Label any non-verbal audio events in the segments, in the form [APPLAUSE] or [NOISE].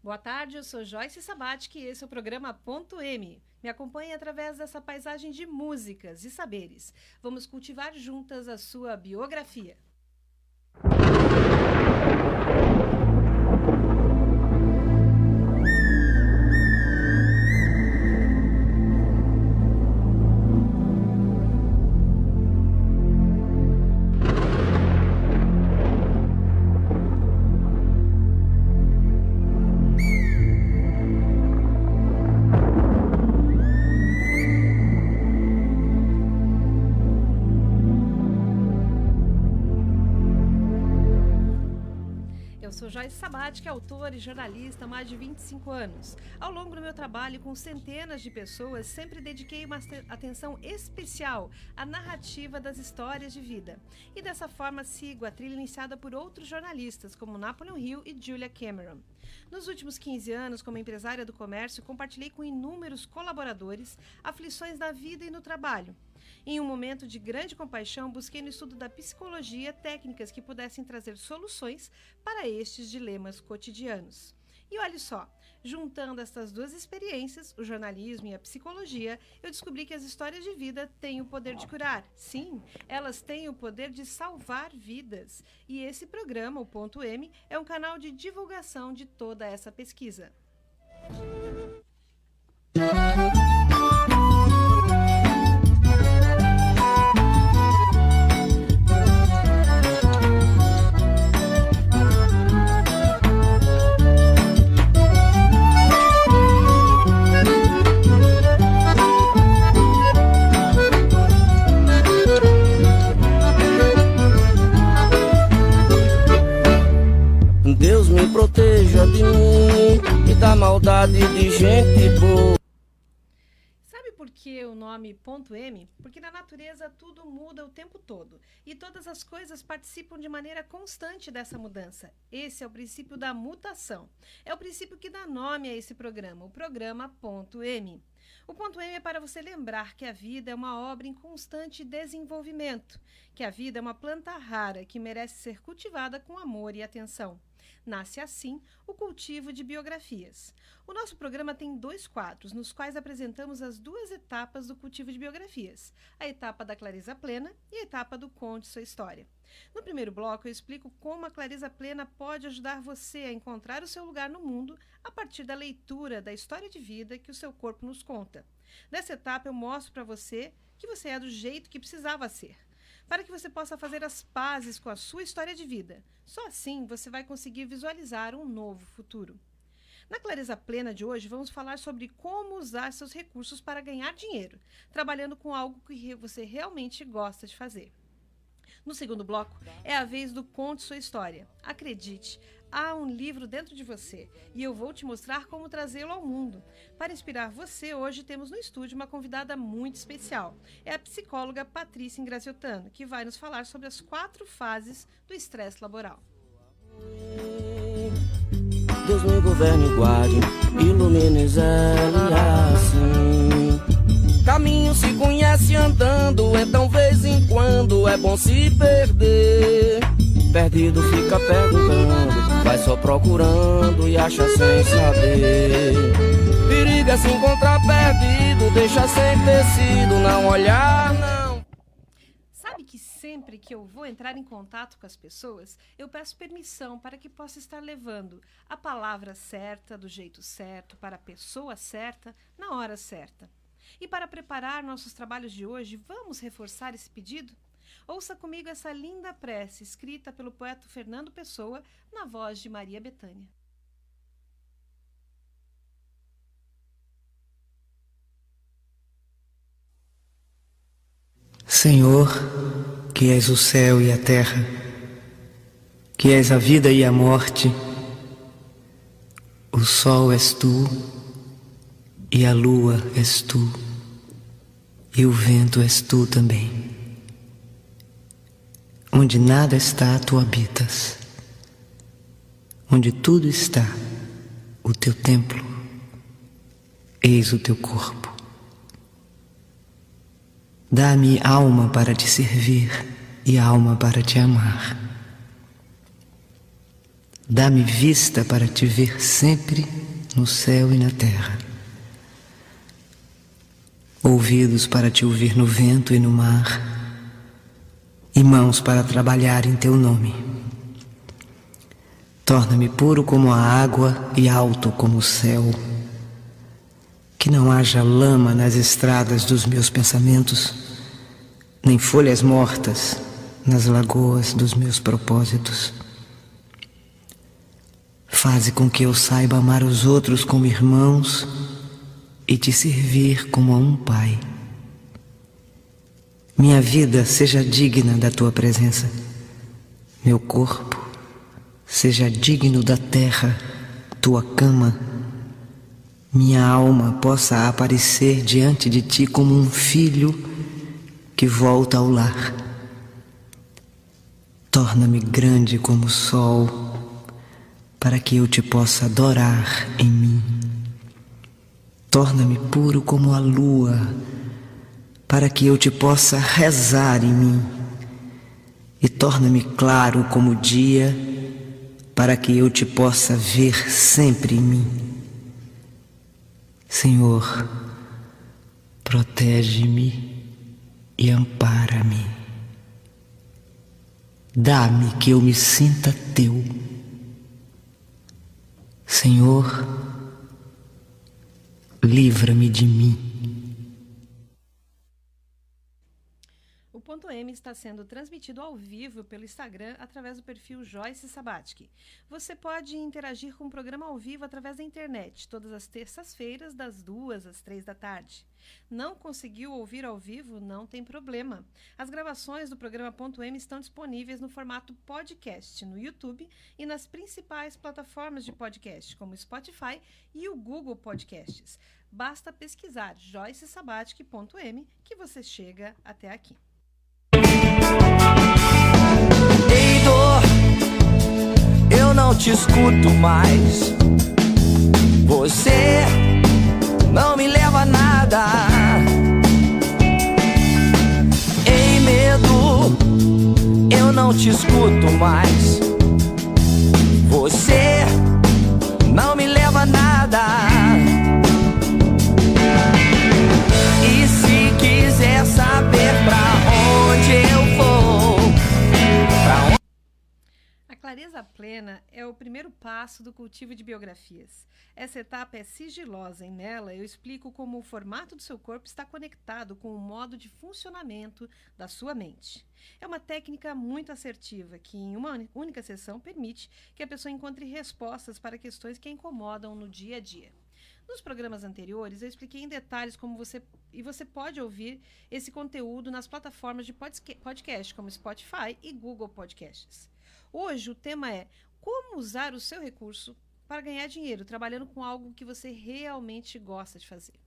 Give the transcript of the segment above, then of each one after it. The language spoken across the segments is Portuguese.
Boa tarde, eu sou Joyce Sabatic e esse é o programa Ponto M. Me acompanhe através dessa paisagem de músicas e saberes. Vamos cultivar juntas a sua biografia. Sabat, que é autora e jornalista há mais de 25 anos. Ao longo do meu trabalho com centenas de pessoas, sempre dediquei uma atenção especial à narrativa das histórias de vida. E dessa forma sigo a trilha iniciada por outros jornalistas, como Napoleon Hill e Julia Cameron. Nos últimos 15 anos, como empresária do comércio, compartilhei com inúmeros colaboradores aflições da vida e no trabalho. Em um momento de grande compaixão, busquei no estudo da psicologia técnicas que pudessem trazer soluções para estes dilemas cotidianos. E olhe só, juntando estas duas experiências, o jornalismo e a psicologia, eu descobri que as histórias de vida têm o poder de curar. Sim, elas têm o poder de salvar vidas. E esse programa, o Ponto M, é um canal de divulgação de toda essa pesquisa. proteja de gente boa. Sabe por que o nome ponto M? Porque na natureza tudo muda o tempo todo e todas as coisas participam de maneira constante dessa mudança. Esse é o princípio da mutação. É o princípio que dá nome a esse programa, o programa ponto M. O ponto M é para você lembrar que a vida é uma obra em constante desenvolvimento, que a vida é uma planta rara que merece ser cultivada com amor e atenção. Nasce assim o cultivo de biografias. O nosso programa tem dois quadros, nos quais apresentamos as duas etapas do cultivo de biografias: a etapa da Clarisa Plena e a etapa do Conte Sua História. No primeiro bloco, eu explico como a Clarisa Plena pode ajudar você a encontrar o seu lugar no mundo a partir da leitura da história de vida que o seu corpo nos conta. Nessa etapa, eu mostro para você que você é do jeito que precisava ser para que você possa fazer as pazes com a sua história de vida. Só assim você vai conseguir visualizar um novo futuro. Na Clareza Plena de hoje, vamos falar sobre como usar seus recursos para ganhar dinheiro, trabalhando com algo que você realmente gosta de fazer. No segundo bloco, é a vez do Conte Sua História. Acredite, há um livro dentro de você e eu vou te mostrar como trazê-lo ao mundo. Para inspirar você, hoje temos no estúdio uma convidada muito especial. É a psicóloga Patrícia Ingraziotano, que vai nos falar sobre as quatro fases do estresse laboral. Deus me governe e guarde, ilumine assim. Caminho se conhece andando, então vez em quando é bom se perder. Perdido fica perguntando, vai só procurando e acha sem saber. Periga se encontrar perdido, deixa sem tecido, não olhar, não. Sabe que sempre que eu vou entrar em contato com as pessoas, eu peço permissão para que possa estar levando a palavra certa, do jeito certo, para a pessoa certa, na hora certa. E para preparar nossos trabalhos de hoje, vamos reforçar esse pedido? Ouça comigo essa linda prece escrita pelo poeta Fernando Pessoa na voz de Maria Bethânia. Senhor, que és o céu e a terra, que és a vida e a morte, o sol és tu e a lua és tu e o vento és tu também. Onde nada está, tu habitas. Onde tudo está, o teu templo, eis o teu corpo. Dá-me alma para te servir e alma para te amar. Dá-me vista para te ver sempre no céu e na terra. Ouvidos para te ouvir no vento e no mar. E mãos para trabalhar em teu nome. Torna-me puro como a água e alto como o céu. Que não haja lama nas estradas dos meus pensamentos, nem folhas mortas nas lagoas dos meus propósitos. Faze com que eu saiba amar os outros como irmãos e te servir como a um pai. Minha vida seja digna da tua presença, meu corpo seja digno da terra, tua cama, minha alma possa aparecer diante de ti como um filho que volta ao lar. Torna-me grande como o sol, para que eu te possa adorar em mim. Torna-me puro como a lua, para que eu te possa rezar em mim. E torna-me claro como o dia, para que eu te possa ver sempre em mim. Senhor, protege-me e ampara-me. Dá-me que eu me sinta teu. Senhor, livra-me de mim. Ponto M está sendo transmitido ao vivo pelo Instagram através do perfil Joyce Sabatsky. Você pode interagir com o programa ao vivo através da internet, todas as terças-feiras, das duas às três da tarde. Não conseguiu ouvir ao vivo? Não tem problema. As gravações do programa Ponto M estão disponíveis no formato podcast no YouTube e nas principais plataformas de podcast, como Spotify e o Google Podcasts. Basta pesquisar joycesabatic.m que você chega até aqui. Te escuto mais. Você não me leva a nada. Ei, medo, eu não te escuto mais. Você não me leva a nada. Clareza plena é o primeiro passo do cultivo de biografias. Essa etapa é sigilosa e nela eu explico como o formato do seu corpo está conectado com o modo de funcionamento da sua mente. É uma técnica muito assertiva que, em uma única sessão, permite que a pessoa encontre respostas para questões que a incomodam no dia a dia. Nos programas anteriores, eu expliquei em detalhes como você. E você pode ouvir esse conteúdo nas plataformas de podcast, como Spotify e Google Podcasts. Hoje o tema é como usar o seu recurso para ganhar dinheiro trabalhando com algo que você realmente gosta de fazer.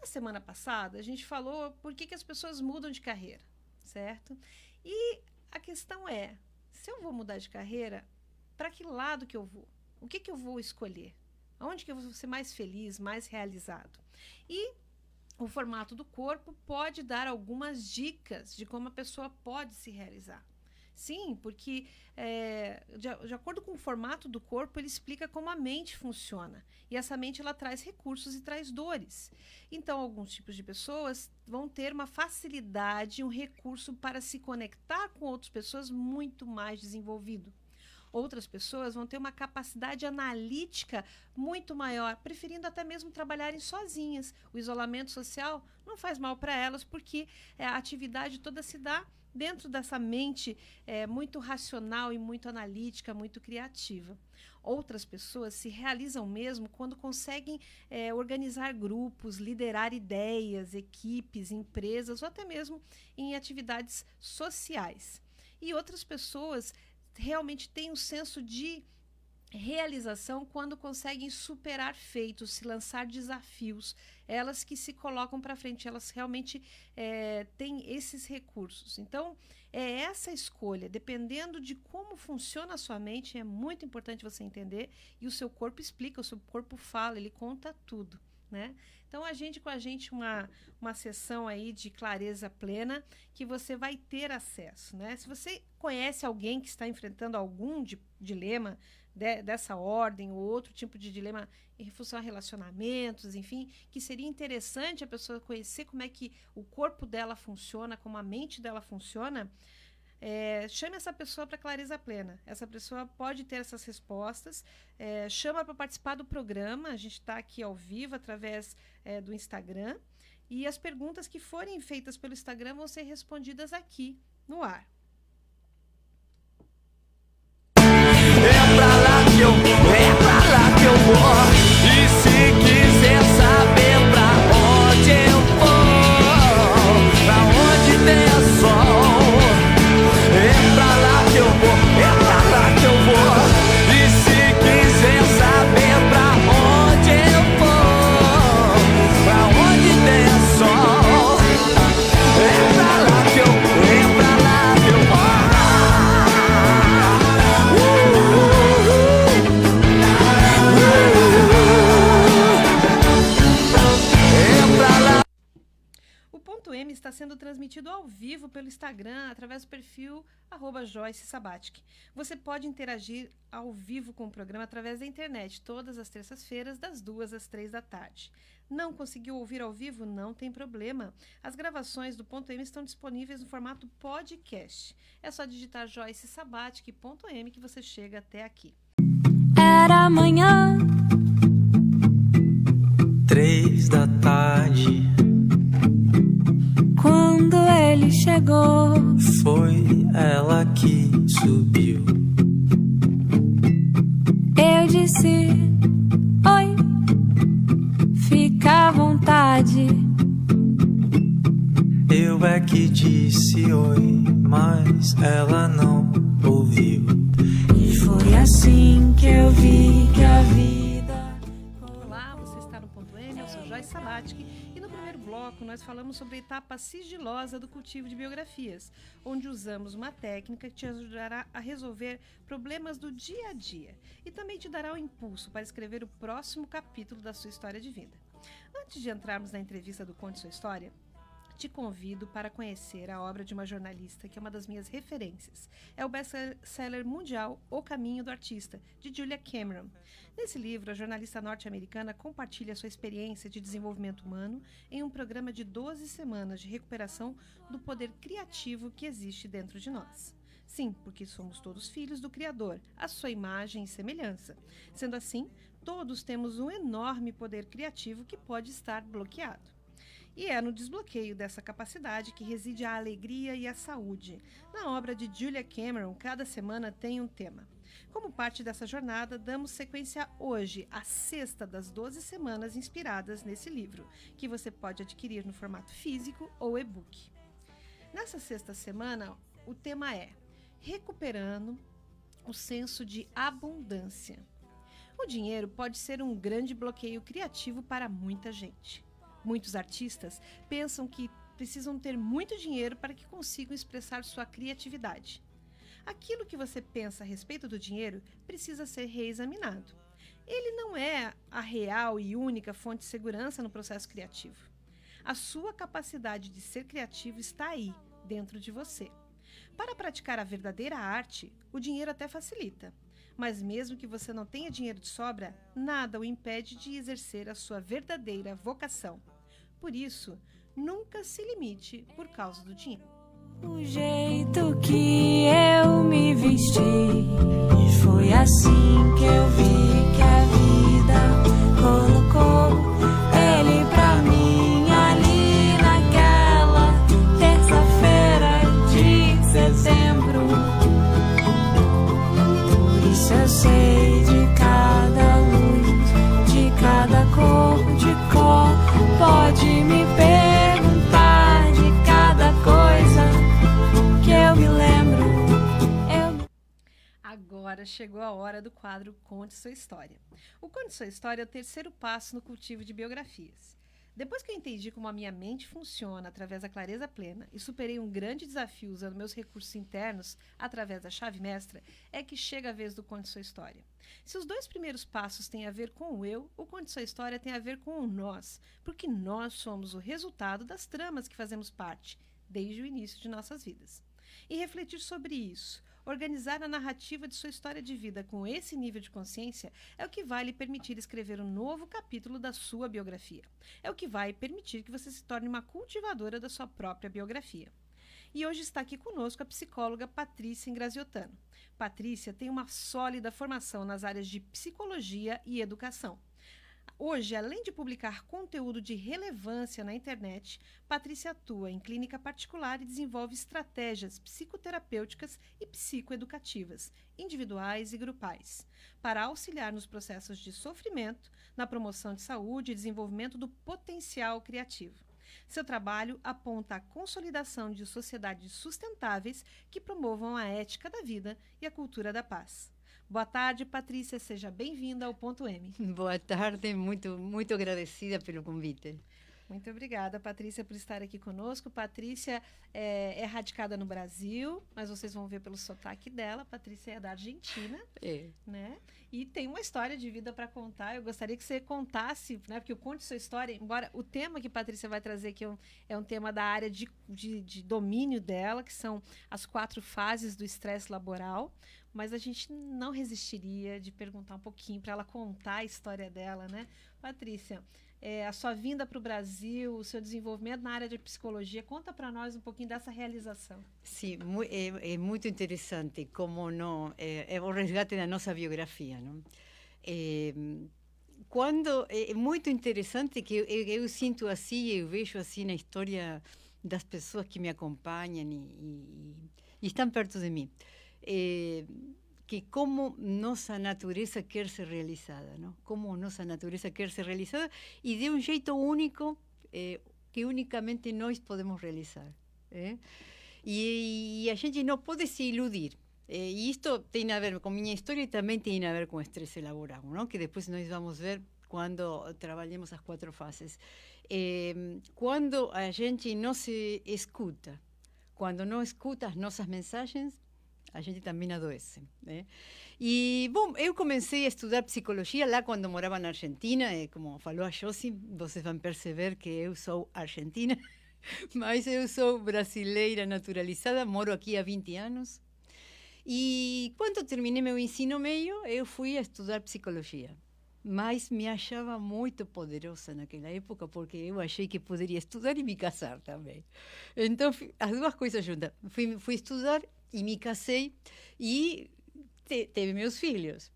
Na semana passada, a gente falou por que, que as pessoas mudam de carreira, certo? E a questão é: se eu vou mudar de carreira, para que lado que eu vou? O que, que eu vou escolher? Aonde que eu vou ser mais feliz, mais realizado? E o formato do corpo pode dar algumas dicas de como a pessoa pode se realizar. Sim, porque é, de, de, acordo com o formato do corpo, ele explica como a mente funciona. E essa mente ela traz recursos e traz dores. Então, alguns tipos de pessoas vão ter uma facilidade, um recurso para se conectar com outras pessoas muito mais desenvolvido. Outras pessoas vão ter uma capacidade analítica muito maior, preferindo até mesmo trabalharem sozinhas. O isolamento social não faz mal para elas, porque é, a atividade toda se dá dentro dessa mente é, muito racional e muito analítica, muito criativa. Outras pessoas se realizam mesmo quando conseguem é, organizar grupos, liderar ideias, equipes, empresas ou até mesmo em atividades sociais. E outras pessoas realmente têm um senso de realização quando conseguem superar feitos, se lançar desafios. Elas que se colocam para frente, elas realmente é, têm esses recursos. Então, é essa escolha, dependendo de como funciona a sua mente, é muito importante você entender e o seu corpo explica, o seu corpo fala, ele conta tudo. Né? Então, agende com a gente uma, uma sessão aí de clareza plena que você vai ter acesso. Né? Se você conhece alguém que está enfrentando algum di dilema de, dessa ordem ou outro tipo de dilema em função a relacionamentos, enfim, que seria interessante a pessoa conhecer como é que o corpo dela funciona, como a mente dela funciona, é, chame essa pessoa para clareza plena. Essa pessoa pode ter essas respostas. É, chama para participar do programa. A gente está aqui ao vivo através é, do Instagram. E as perguntas que forem feitas pelo Instagram vão ser respondidas aqui no ar. Sabatic. Você pode interagir ao vivo com o programa através da internet todas as terças-feiras, das duas às três da tarde. Não conseguiu ouvir ao vivo? Não tem problema. As gravações do ponto M estão disponíveis no formato podcast. É só digitar Joyce Sabatic.m que você chega até aqui. Era amanhã, Três da tarde quando ele chegou. foi ela que subiu. Eu disse: Oi, fica à vontade. Eu é que disse oi, mas ela não ouviu. E foi assim que eu vi que a nós falamos sobre a etapa sigilosa do cultivo de biografias, onde usamos uma técnica que te ajudará a resolver problemas do dia a dia e também te dará o impulso para escrever o próximo capítulo da sua história de vida. Antes de entrarmos na entrevista do Conte Sua História, te convido para conhecer a obra de uma jornalista que é uma das minhas referências. É o best-seller mundial O Caminho do Artista, de Julia Cameron. Nesse livro, a jornalista norte-americana compartilha sua experiência de desenvolvimento humano em um programa de 12 semanas de recuperação do poder criativo que existe dentro de nós. Sim, porque somos todos filhos do Criador, a sua imagem e semelhança. Sendo assim, todos temos um enorme poder criativo que pode estar bloqueado. E é no desbloqueio dessa capacidade que reside a alegria e a saúde. Na obra de Julia Cameron, cada semana tem um tema. Como parte dessa jornada, damos sequência hoje à sexta das 12 semanas inspiradas nesse livro, que você pode adquirir no formato físico ou e-book. Nessa sexta semana, o tema é Recuperando o senso de abundância. O dinheiro pode ser um grande bloqueio criativo para muita gente. Muitos artistas pensam que precisam ter muito dinheiro para que consigam expressar sua criatividade. Aquilo que você pensa a respeito do dinheiro precisa ser reexaminado. Ele não é a real e única fonte de segurança no processo criativo. A sua capacidade de ser criativo está aí, dentro de você. Para praticar a verdadeira arte, o dinheiro até facilita. Mas mesmo que você não tenha dinheiro de sobra, nada o impede de exercer a sua verdadeira vocação. Por isso, nunca se limite por causa do dinheiro. O jeito que eu me vesti. Foi assim que eu vi que a chegou a hora do quadro Conte Sua História. O Conte Sua História é o terceiro passo no cultivo de biografias. Depois que eu entendi como a minha mente funciona através da clareza plena e superei um grande desafio usando meus recursos internos através da chave mestra, é que chega a vez do Conte Sua História. Se os dois primeiros passos têm a ver com o eu, o Conte Sua História tem a ver com o nós, porque nós somos o resultado das tramas que fazemos parte desde o início de nossas vidas. E refletir sobre isso, Organizar a narrativa de sua história de vida com esse nível de consciência é o que vai lhe permitir escrever um novo capítulo da sua biografia. É o que vai permitir que você se torne uma cultivadora da sua própria biografia. E hoje está aqui conosco a psicóloga Patrícia Ingraziotano. Patrícia tem uma sólida formação nas áreas de psicologia e educação. Hoje, além de publicar conteúdo de relevância na internet, Patrícia atua em clínica particular e desenvolve estratégias psicoterapêuticas e psicoeducativas, individuais e grupais, para auxiliar nos processos de sofrimento, na promoção de saúde e desenvolvimento do potencial criativo. Seu trabalho aponta a consolidação de sociedades sustentáveis que promovam a ética da vida e a cultura da paz. Boa tarde, Patrícia. Seja bem-vinda ao Ponto M. [LAUGHS] Boa tarde, muito, muito agradecida pelo convite. Muito obrigada, Patrícia, por estar aqui conosco. Patrícia é, é, radicada no Brasil, mas vocês vão ver pelo sotaque dela. Patrícia é da Argentina, é. né? E tem uma história de vida para contar. Eu gostaria que você contasse, né? Porque eu conte sua história, embora o tema que Patrícia vai trazer aqui é um, é um tema da área de, de, de domínio dela, que são as quatro fases do estresse laboral mas a gente não resistiria de perguntar um pouquinho para ela contar a história dela, né? Patrícia, é, a sua vinda para o Brasil, o seu desenvolvimento na área de psicologia, conta para nós um pouquinho dessa realização. Sim, é, é, muito interessante como não é, é, o resgate da nossa biografia, não? É, quando é muito interessante que eu, eu, sinto assim, eu vejo assim na história das pessoas que me acompanham e, e, e estão perto de mim eh, que como nossa natureza quer ser realizada, não? Como nossa natureza quer ser realizada e de um jeito único eh, que unicamente nós podemos realizar. Eh? E, e, a gente não pode se iludir. Eh, e isto tem a ver com minha história e também tem a ver com o estresse laboral, não? que depois nós vamos ver quando trabalhemos as quatro fases. Quando a gente não se escuta, quando não escuta as nossas mensagens, a gente também adoece. Né? E, bom, eu comecei a estudar psicologia lá quando morava na Argentina, e como falou a Josi, vocês vão perceber que eu sou argentina, [LAUGHS] mas eu sou brasileira naturalizada, moro aqui há 20 anos. E quando terminei meu ensino meio, eu fui a estudar psicologia. Mas me achava muito poderosa naquela época, porque eu achei que poderia estudar e me casar também. Então, as duas coisas juntas. Fui, fui estudar e me casei e te, teve meus filhos.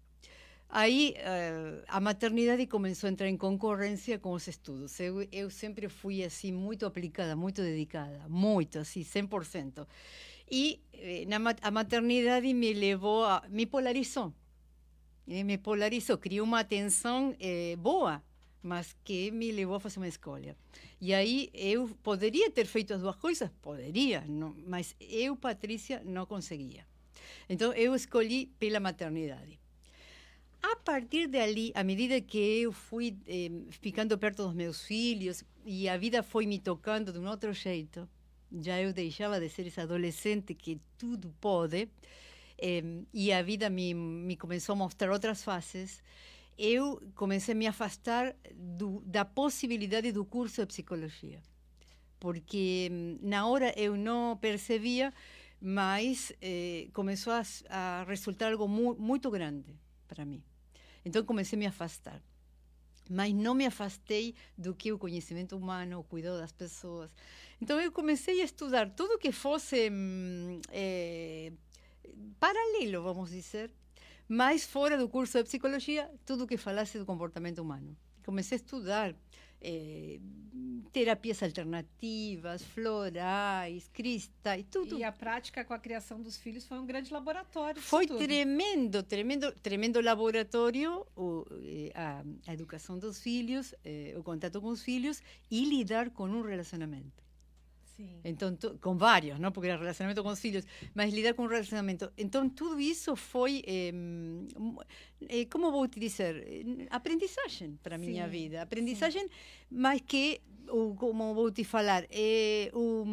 Aí uh, a maternidade começou a entrar em concorrência com os estudos. Eu, eu sempre fui assim muito aplicada, muito dedicada, muito assim, 100%. E eh, na, a maternidade me levou a me polarizou. Eh, me polarizou, criou uma tensão eh, boa, mas que me levou a fazer uma escolha. E aí eu poderia ter feito as duas coisas? Poderia, não, mas eu, Patrícia, não conseguia. Então eu escolhi pela maternidade. A partir dali, à medida que eu fui eh, ficando perto dos meus filhos e a vida foi me tocando de um outro jeito, já eu deixava de ser essa adolescente que tudo pode, eh, e a vida me, me começou a mostrar outras faces, eu comecei a me afastar do, da possibilidade do curso de psicologia. Porque hum, na hora eu não percebia, mas eh, começou a, a, resultar algo mu muito grande para mim. Então comecei a me afastar. Mas não me afastei do que o conhecimento humano, o cuidado das pessoas. Então eu comecei a estudar tudo que fosse hum, eh, paralelo, vamos dizer, mas fora do curso de psicologia, tudo que falasse do comportamento humano. Comecei a estudar eh, terapias alternativas, florais, cristais, tudo. E a prática com a criação dos filhos foi um grande laboratório. Foi tremendo, tremendo, tremendo laboratório o, eh, a, a, educação dos filhos, eh, o contato com os filhos e lidar com um relacionamento. Sim. Então, com vários, não? Porque era relacionamento com os filhos, mas lidar com o relacionamento. Então, tudo isso foi, eh, eh, como vou te dizer, aprendizagem para a minha vida. Aprendizagem, Sim. mas que, como vou te falar, é, o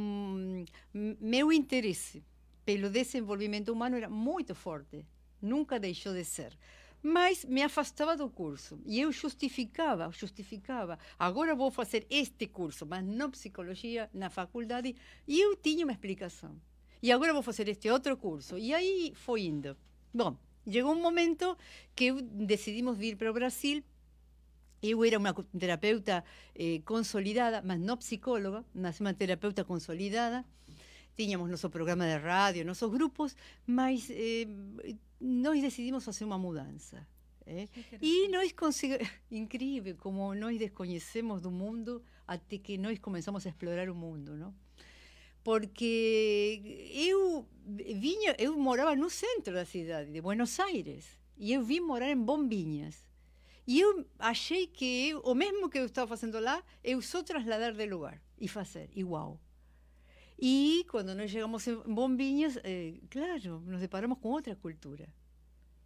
meu interesse pelo desenvolvimento humano era muito forte. Nunca deixou de ser mas me afastava do curso. E eu justificava, justificava. Agora vou fazer este curso, mas não psicologia na faculdade. E eu tinha uma explicação. e agora vou fazer este outro curso. E aí foi indo. Bom, chegou um momento que decidimos vir para o Brasil. Eu era uma terapeuta eh, consolidada, mas não psicóloga, mas uma terapeuta consolidada. Tínhamos nosso programa de rádio, nossos grupos, mas eh, nós decidimos fazer uma mudança. eh. E nós conseguimos. Incrível como nós desconhecemos do mundo até que nós começamos a explorar o mundo, não? Porque eu vinha, eu morava no centro da cidade de Buenos Aires e eu vim morar em Bombinhas. E eu achei que eu, o mesmo que eu estava fazendo lá, eu só trasladar de lugar e fazer igual. E quando nós chegamos em Bombinhas, eh, claro, nos deparamos com outra cultura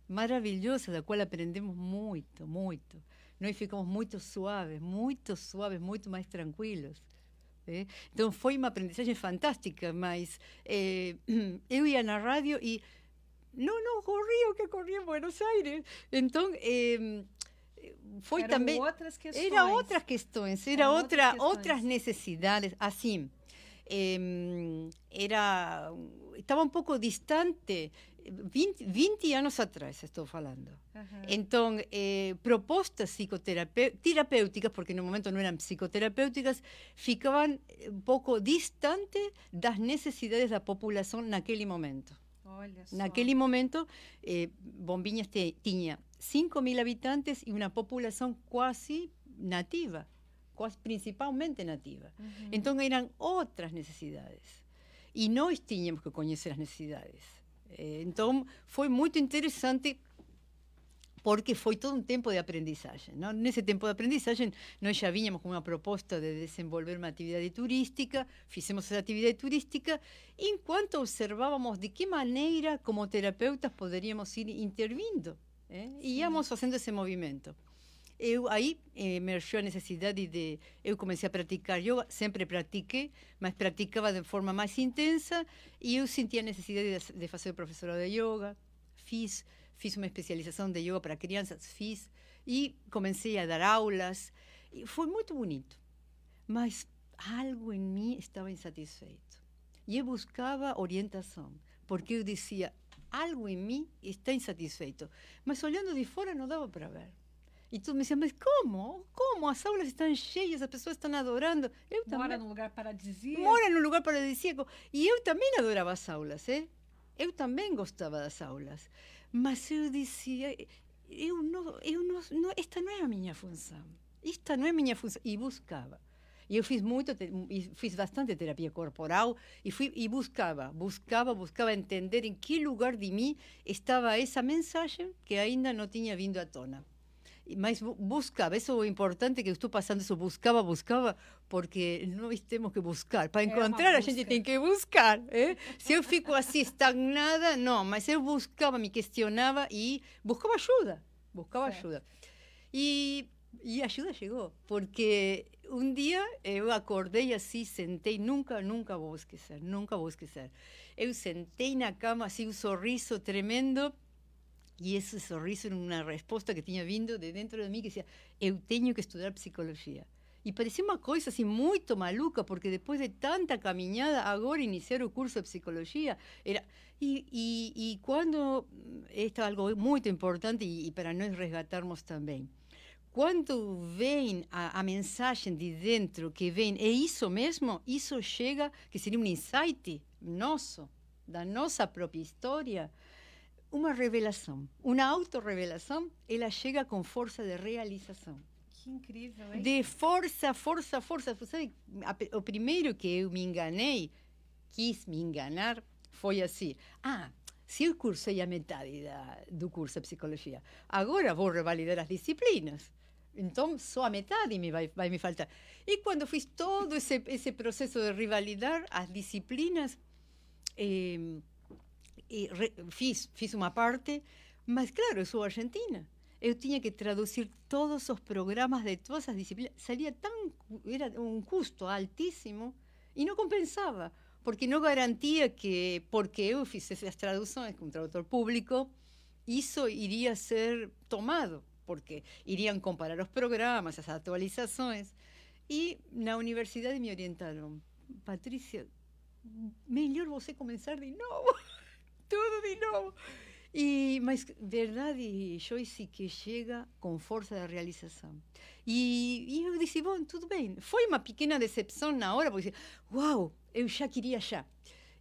maravilhosa, da qual aprendemos muito, muito. Nós ficamos muito suaves, muito suaves, muito mais tranquilos. eh. Então foi uma aprendizagem fantástica, mas eh, [CLEARS THROAT] eu ia na rádio e não, não corria o que corria em Buenos Aires. Então eh, foi Eram também outras questões. era outras questões, era Eram outras outra, questões. outras necessidades. Assim, em, era estava um pouco distante. 20, 20 anos atrás estou falando. Aham. Então, eh, propostas psicoterapêuticas, porque no momento não eram psicoterapêuticas, ficavam um pouco distantes das necessidades da população naquele momento. Olha só. Naquele momento, eh, Bombinhas te- tinha 5 mil habitantes e uma população quase nativa, principalmente nativa. Uhum. Então eram outras necessidades. E nós tínhamos que conhecer as necessidades. Então foi muito interessante porque foi todo um tempo de aprendizagem. Não? Nesse tempo de aprendizagem, nós já vínhamos com uma proposta de desenvolver uma atividade turística, fizemos essa atividade turística, enquanto observávamos de que maneira, como terapeutas, poderíamos ir intervindo. eh? E íamos fazendo esse movimento. Eu aí eh, emergiu a necessidade de. Eu comecei a praticar yoga, sempre pratiquei, mas praticava de forma mais intensa e eu sentia a necessidade de, de fazer professora de yoga. Fiz, fiz uma especialização de yoga para crianças, fiz e comecei a dar aulas. E foi muito bonito, mas algo em mim estava insatisfeito. E eu buscava orientação, porque eu dizia: algo em mim está insatisfeito. Mas olhando de fora não dava para ver. E tu me dizia, mas como? Como? As aulas estão cheias, as pessoas estão adorando. Eu também. Mora num lugar paradisíaco. Mora num lugar paradisíaco. E eu também adorava as aulas, eh? Eu também gostava das aulas. Mas eu dizia, eu não, eu não, não, esta não é a minha função. Esta não é a minha função. E buscava. E eu fiz muito, fiz bastante terapia corporal e fui e buscava, buscava, buscava entender em que lugar de mim estava essa mensagem que ainda não tinha vindo à tona. Mas bu- buscava, isso é importante que eu estou passando, isso buscava, buscava, porque nós temos que buscar. Para encontrar, a gente tem que buscar. eh? Se eu fico assim, estagnada, não, mas eu buscava, me questionava e buscava ajuda. Buscava Certo. ajuda. E, e ajuda chegou, porque um dia eu acordei assim, sentei, nunca, nunca vou esquecer, nunca vou esquecer. Eu sentei na cama, assim, um sorriso tremendo, e esse sorriso era uma resposta que tinha vindo de dentro de mim, que dizia, eu tenho que estudar psicologia. E parecia uma coisa assim muito maluca, porque depois de tanta caminhada, agora iniciar o curso de psicologia era. E, e, e quando. Isto é algo muito importante e, e para nós resgatarmos também. Quando vem a, a mensagem de dentro, que vem, é isso mesmo, isso chega, que seria um insight nosso, da nossa própria história, uma revelação, uma autorrevelação, ela chega com força de realização. Que incrível, hein? De força, força, força. Você sabe, o primeiro que eu me enganei, quis me enganar, foi assim: ah, se eu cursei a metade da, do curso de psicologia, agora vou revalidar as disciplinas. Então, só a metade me vai, vai me faltar. E quando fiz todo esse, esse processo de revalidar as disciplinas, eh, fiz, fiz parte, mas claro, eu sou argentina. Eu tinha que traduzir todos os programas de todas as disciplinas. Salia tão, era um custo altíssimo e não compensava, porque não garantia que, porque eu fizesse as traduções com tradutor público, isso iria ser tomado, porque iriam comparar os programas, as atualizações. E na universidade me orientaram, Patrícia, melhor você começar de novo, tudo de novo. E, mas verdade, Joyce, que chega com força da realização. E, e eu disse, bom, tudo bem. Foi uma pequena decepção na hora, porque uau, eu já queria já.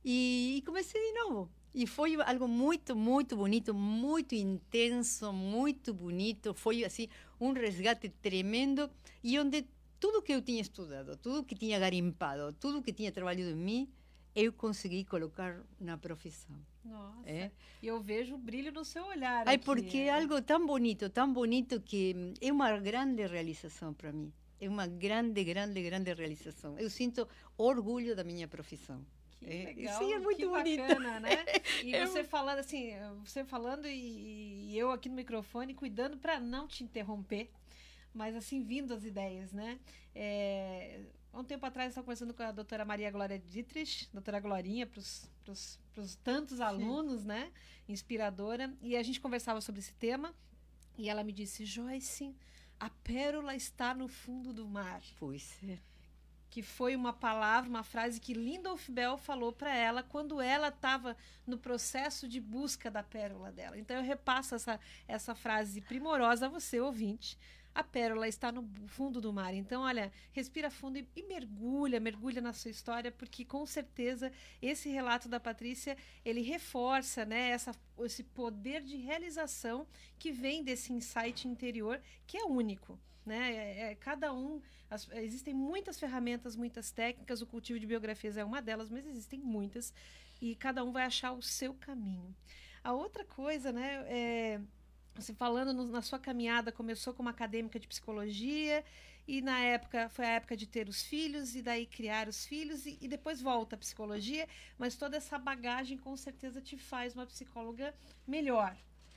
E, e comecei de novo. E foi algo muito, muito bonito, muito intenso, muito bonito. Foi assim um resgate tremendo e onde tudo que eu tinha estudado, tudo que tinha garimpado, tudo que tinha trabalhado em mim, eu consegui colocar na profissão. Nossa. É. E eu vejo o brilho no seu olhar. Ai, aqui, porque é algo tão bonito, tão bonito que hum, é uma grande realização para mim. É uma grande, grande, grande realização. Eu sinto orgulho da minha profissão. Que É, legal, sim, é muito que bonito. bacana, né? [LAUGHS] E É você falando assim, você falando e, e eu aqui no microfone cuidando para não te interromper, mas assim vindo as ideias, né? É, há um tempo atrás eu estava conversando com a doutora Maria Glória Dietrich, doutora Glorinha, para os tantos alunos, né? Inspiradora, e a gente conversava sobre esse tema e ela me disse, Joyce, a pérola está no fundo do mar Pois é. que foi uma palavra, uma frase que Lindolf Bell falou para ela quando ela estava no processo de busca da pérola dela. Então eu repasso essa, essa frase primorosa a você, ouvinte. A pérola está no fundo do mar. Então, olha, respira fundo e, e mergulha, mergulha na sua história, porque com certeza esse relato da Patrícia ele reforça, né, essa, esse poder de realização que vem desse insight interior que é único, né? É- é- cada um as- existem muitas ferramentas, muitas técnicas. O cultivo de biografias é uma delas, mas existem muitas e cada um vai achar o seu caminho. A outra coisa, né, é, você falando no- na sua caminhada, começou como acadêmica de psicologia e na época foi a época de ter os filhos e daí criar os filhos e, e depois volta à psicologia, mas toda essa bagagem com certeza te faz uma psicóloga melhor.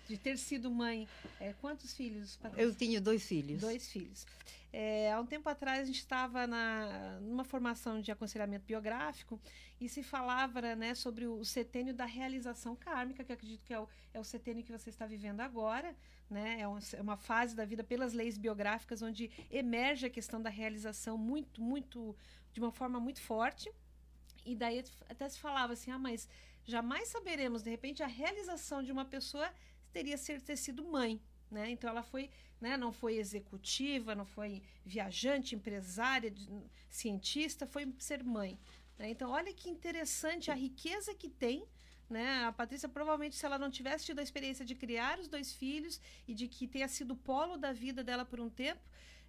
De ter sido mãe, é, quantos filhos? Patrícia? Eu tinha dois filhos. Dois filhos. É, há um tempo atrás a gente estava na, numa formação de aconselhamento biográfico e se falava né, sobre o setênio da realização kármica, que acredito que é o, é o setênio que você está vivendo agora. Né? É, um- é uma fase da vida pelas leis biográficas onde emerge a questão da realização muito, muito, de uma forma muito forte. E daí até se falava assim, ah, mas jamais saberemos, de repente, a realização de uma pessoa teria ser ter sido mãe. Né? Então ela foi, né, não foi executiva, não foi viajante, empresária, cientista, foi ser mãe. né? Então olha que interessante a riqueza que tem. Né? A Patrícia provavelmente, se ela não tivesse tido a experiência de criar os dois filhos e de que tenha sido o polo da vida dela por um tempo,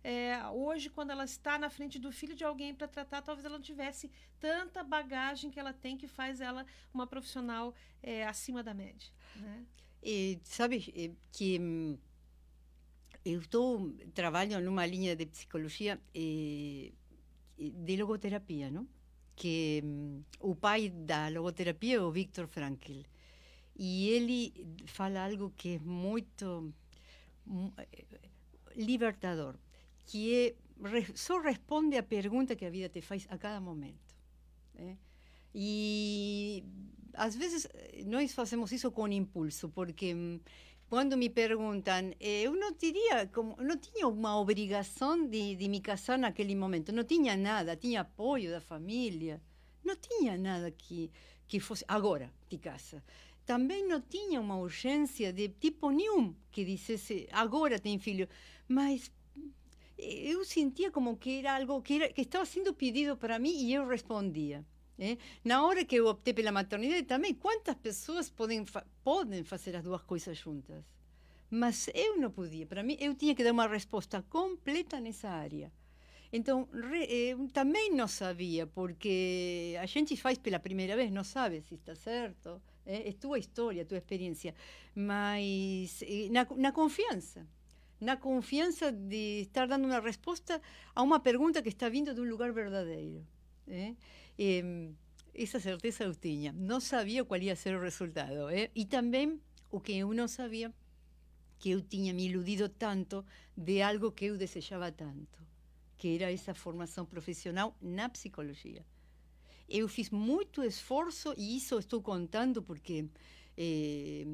é, hoje, quando ela está na frente do filho de alguém para tratar, talvez ela não tivesse tanta bagagem que ela tem que faz ela uma profissional é, acima da média. Né? E, sabes eh, que hum, eu estou trabalho numa linha de psicologia eh, de logoterapia, não? Que o pai da logoterapia é o Viktor Frankl. E ele fala algo que é muito mu- eh, libertador, que é só responde a pergunta que a vida te faz a cada momento. né? E às vezes eh, nós fazemos isso com impulso, porque hum, quando me perguntam, eh, eu não teria, como, não tinha uma obrigação de, de me casar naquele momento, não tinha nada, tinha apoio da família, não tinha nada que, que fosse, agora te casa. Também não tinha uma urgência de tipo nenhum que dissesse, agora tem filho, mas eh, eu sentia como que era algo que, era, que estava sendo pedido para mim e eu respondia. Né? Na hora que eu optei pela maternidade também, quantas pessoas podem, fa podem fazer as duas coisas juntas? Mas eu não podia. Para mim, eu tinha que dar uma resposta completa nessa área. Então, re, eu também não sabia, porque a gente faz pela primeira vez, não sabe se está certo. É, é tua história, tua experiência. Mas eh, na, na confiança. Na de estar dando uma resposta a uma pergunta que está vindo de um lugar verdadeiro. é? Em, essa certeza eu tinha. Não sabia qual ia ser o resultado. é? E também o que eu não sabia, que eu tinha me iludido tanto de algo que eu desejava tanto, que era essa formação profissional na psicologia. Eu fiz muito esforço e isso estou contando porque eh,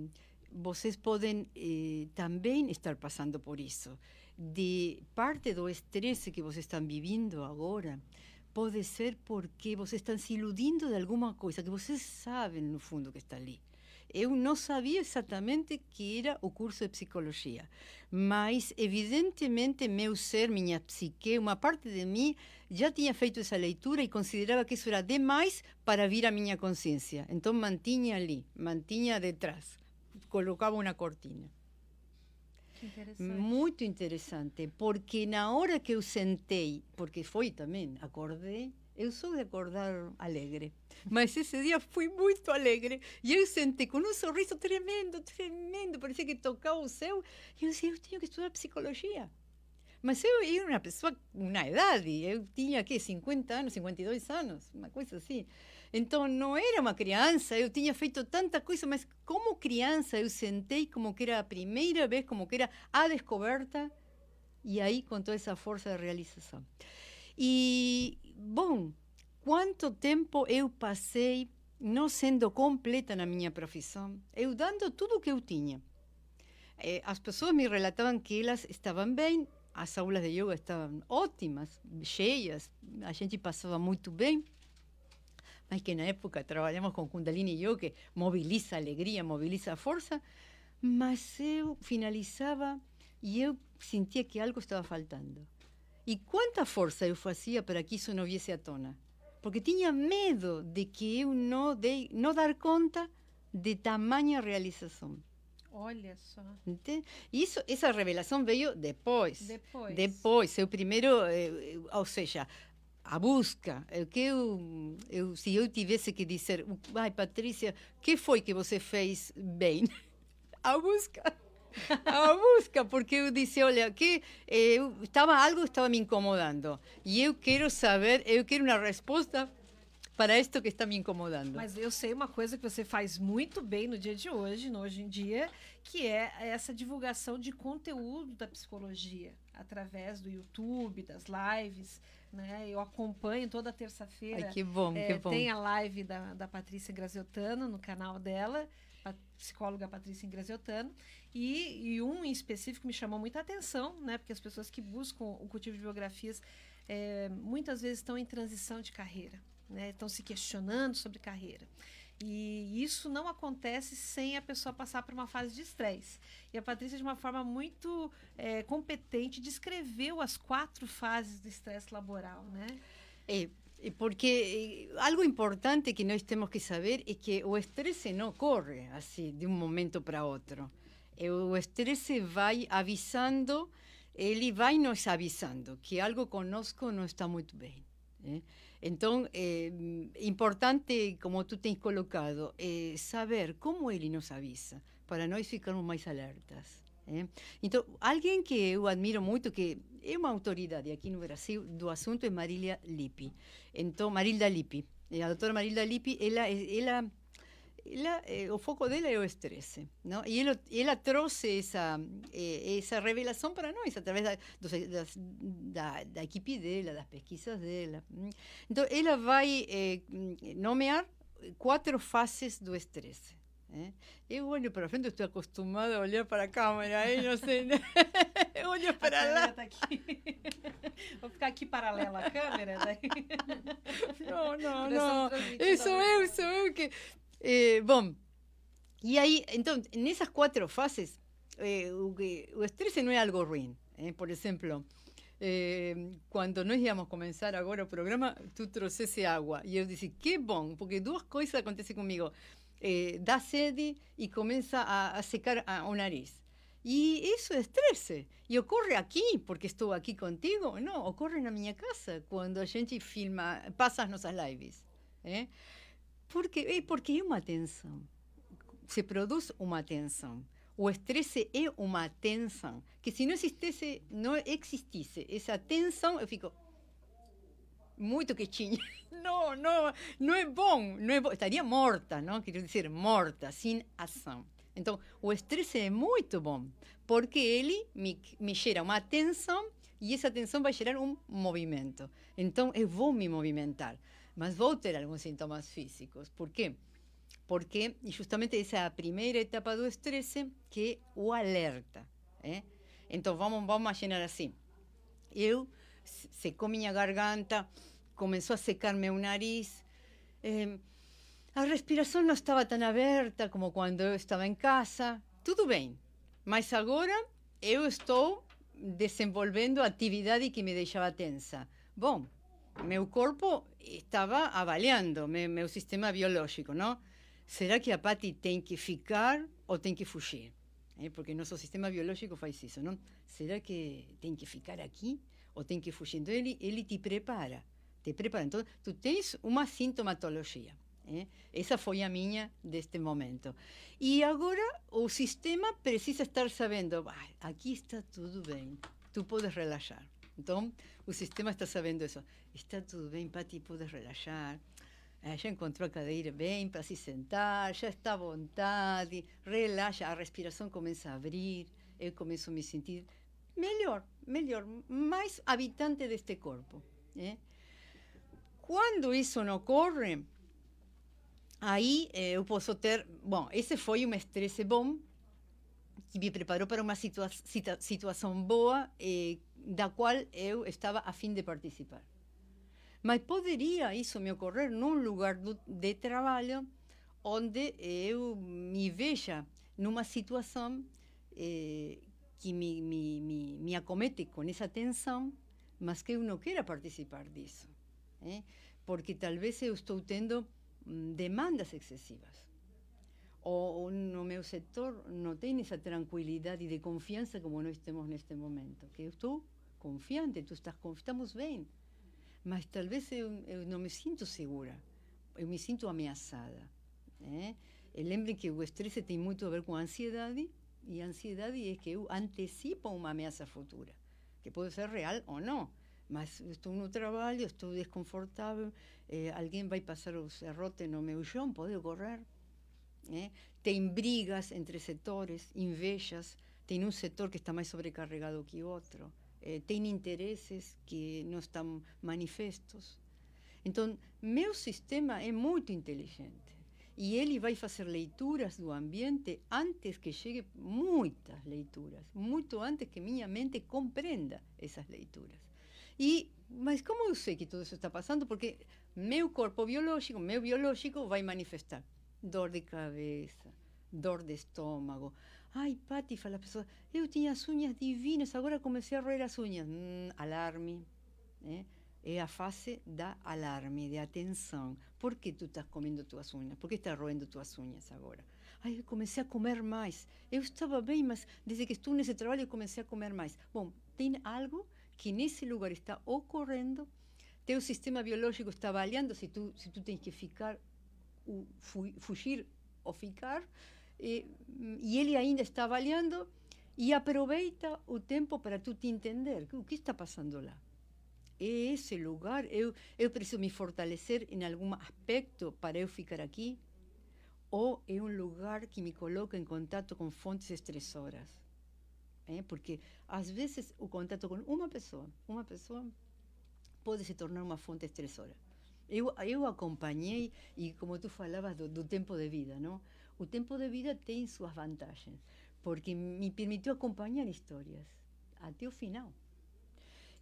vocês podem eh, também estar passando por isso. De parte do estresse que vocês estão vivendo agora, pode ser porque vocês estão se iludindo de alguma coisa que vocês sabem no fundo que está ali. Eu não sabia exatamente que era o curso de psicologia, mas evidentemente meu ser, minha psique, uma parte de mim já tinha feito essa leitura e considerava que isso era demais para vir à minha consciência. Então mantinha ali, mantinha detrás, colocava uma cortina. Muito interessante, porque na hora que eu sentei, porque foi também, acordei, eu sou de acordar alegre, mas esse dia fui muito alegre e eu sentei com um sorriso tremendo, tremendo, parecia que tocava o céu, e eu disse, eu tenho que estudar psicologia. Mas eu era uma pessoa, uma idade, eu tinha que 50 anos, 52 anos, uma coisa assim. Então não era uma criança, eu tinha feito tanta coisa, mas como criança eu sentei como que era a primeira vez, como que era a descoberta, e aí com toda essa força de realização. E, bom, quanto tempo eu passei não sendo completa na minha profissão, eu dando tudo o que eu tinha. Eh, as pessoas me relatavam que elas estavam bem, as aulas de yoga estavam ótimas, cheias, a gente passava muito bem. Mas que na época trabalhamos com Kundalini Yoga, que mobiliza alegria, mobiliza força, mas eu finalizava e eu sentia que algo estava faltando. E quanta força eu fazia para que isso não viesse à tona? Porque tinha medo de que eu não, dei, não dar conta de tamanha realização. Olha só. Entende? Isso, essa revelação veio depois. Depois. Depois. Eu primeiro, eh, eh, ou seja, a busca. O que eu, eu, se eu tivesse que dizer, ai, Patrícia, que foi que você fez bem? [LAUGHS] A busca. A busca, porque eu disse, olha, que eu estava algo estava me incomodando e eu quero saber, eu quero uma resposta para isto que está me incomodando. Mas eu sei uma coisa que você faz muito bem no dia de hoje, no hoje em dia, que é essa divulgação de conteúdo da psicologia através do YouTube, das lives. Né? Eu acompanho toda terça-feira. Que bom, É, que bom. Tem a live da, da Patrícia Graziotano no canal dela, a psicóloga Patrícia Graziotano, e, e um em específico me chamou muita atenção, né? Porque as pessoas que buscam o cultivo de biografias é, muitas vezes estão em transição de carreira, né? Estão se questionando sobre carreira. E isso não acontece sem a pessoa passar por uma fase de estresse. E a Patrícia, de uma forma muito é, competente, descreveu as quatro fases do estresse laboral, né? É, porque algo importante que nós temos que saber é que o estresse não corre assim de um momento para outro. O estresse vai avisando, ele vai nos avisando que algo conosco não está muito bem. né? Então, é importante, como tu tens colocado, é saber como ele nos avisa, para nós ficarmos mais alertas. né? Então, alguém que eu admiro muito, que é uma autoridade aqui no Brasil do assunto, é Marília Lippi. Então, Marilda Lippi. A doutora Marilda Lippi, ela, ela, ela, eh, o foco dela é o estresse. Não? E ela, ela trouxe essa, eh, essa revelação para nós, através da, dos, das, da, da equipe dela, das pesquisas dela. Então, ela vai eh, nomear quatro fases do estresse. né? Eu olho para frente, estou acostumada a olhar para a câmera, aí não sei. Eu olho A para câmera lá. tá aqui. Vou ficar aqui paralela à câmera. Daí... [LAUGHS] Não, não, não. transmitindo Eu sou eu que. Eh, bom, e aí, então, nessas quatro fases, eh, o, estresse não é algo ruim. eh. Por exemplo, eh, quando nós íamos começar agora o programa, tu trouxesse água. E eu disse, que bom, porque duas coisas acontecem comigo. Eh, dá sede e começa a, a secar a- o nariz. E isso é estresse. E ocorre aqui, porque estou aqui contigo? Não, ocorre na minha casa, quando a gente filma, passa as lives. Eh? Porque, é [LAUGHS] porque é uma tensão. Se produz uma tensão. O estresse é uma tensão. Que se não existisse, não existisse essa tensão, eu fico muito quietinha. Não, não, não é bom, não é. Estaria morta, não? Quero dizer, morta, sem ação. Então, o estresse é muito bom, porque ele me, me gera uma tensão e essa tensão vai gerar um movimento. Então, eu vou me movimentar, mas vou ter alguns sintomas físicos. Por quê? Porque justamente essa é a primeira etapa do estresse, que é o alerta. eh? Então, vamos, vamos imaginar assim. Eu se- secou minha garganta, começou a secar meu nariz. Eh, a respiração não estava tão aberta como quando eu estava em casa. Tudo bem, mas agora eu estou desenvolvendo atividade que me deixava tensa. Bom, meu corpo estava avaliando meu, meu sistema biológico, não? Será que a Pati tem que ficar ou tem que fugir? Eh, Porque nosso sistema biológico faz isso, não? Será que tem que ficar aqui ou tem que fugir? Então ele, ele te prepara, te prepara. Então tu tens uma sintomatologia. eh? Essa foi a minha deste momento. E agora o sistema precisa estar sabendo, "Ah, aqui está tudo bem, tu podes relaxar. Então o sistema está sabendo isso. Está tudo bem, Pati, podes relaxar. Eh, já encontrou a cadeira bem para se sentar, já está à vontade, relaxa, a respiração começa a abrir, eu começo a me sentir melhor, melhor, mais habitante deste corpo. eh? Quando isso não ocorre, aí eh, eu posso ter. Bom, esse foi um estresse bom que me preparou para uma situa situa- situação boa eh, da qual eu estava a fim de participar. Mas poderia isso me ocorrer num lugar de trabalho onde eu me veja numa situação eh, que me, me, me, me acomete com essa tensão, mas que eu não participar disso. eh? Porque talvez eu estou tendo hum, demandas excessivas. Ou, ou no meu setor não tem essa tranquilidade de confiança como nós temos neste momento. Que eu estou confiante, tu estás, estamos bem. Mas talvez eu, eu não me sinto segura. Eu me sinto ameaçada. eh? E lembrem que o estresse tem muito a ver com a ansiedade, e a ansiedade é que eu antecipo uma ameaça futura, que pode ser real ou não. Mas estou no trabalho, estou desconfortável, eh, alguém vai passar o serrote no meu chão, pode ocorrer. eh? Tem brigas entre setores, invejas, tem um setor que está mais sobrecarregado que outro, eh, tem interesses que não estão manifestos. Então, meu sistema é muito inteligente. E ele vai fazer leituras do ambiente antes que chegue muitas leituras, muito antes que minha mente compreenda essas leituras. E, mas como eu que tudo isso está passando? Porque meu corpo biológico, meu biológico vai manifestar dor de cabeça, dor de estômago. Ai, Pati, fala a pessoa, eu tinha as unhas divinas, agora comecei a roer as unhas. Hum, alarme. eh? É a fase da alarme, de atenção. Por que tu estás comendo tuas unhas? Por que estás roendo tuas unhas agora? Ai, eu comecei a comer mais. Eu estava bem, mas desde que estou nesse trabalho eu comecei a comer mais. Bom, tem algo que nesse lugar está ocorrendo. Teu sistema biológico está avaliando se tu, se tu tens que ficar, fugir ou ficar. E, e ele ainda está avaliando e aproveita o tempo para tu te entender. O que está passando lá? é esse lugar? Eu, eu preciso me fortalecer em algum aspecto para eu ficar aqui? Ou é um lugar que me coloca em contato com fontes estressoras? É, Porque às vezes o contato com uma pessoa, uma pessoa pode se tornar uma fonte estressora. Eu, eu acompanhei, e como tu falavas do, do tempo de vida, não? O tempo de vida tem suas vantagens, porque me permitiu acompanhar histórias até o final.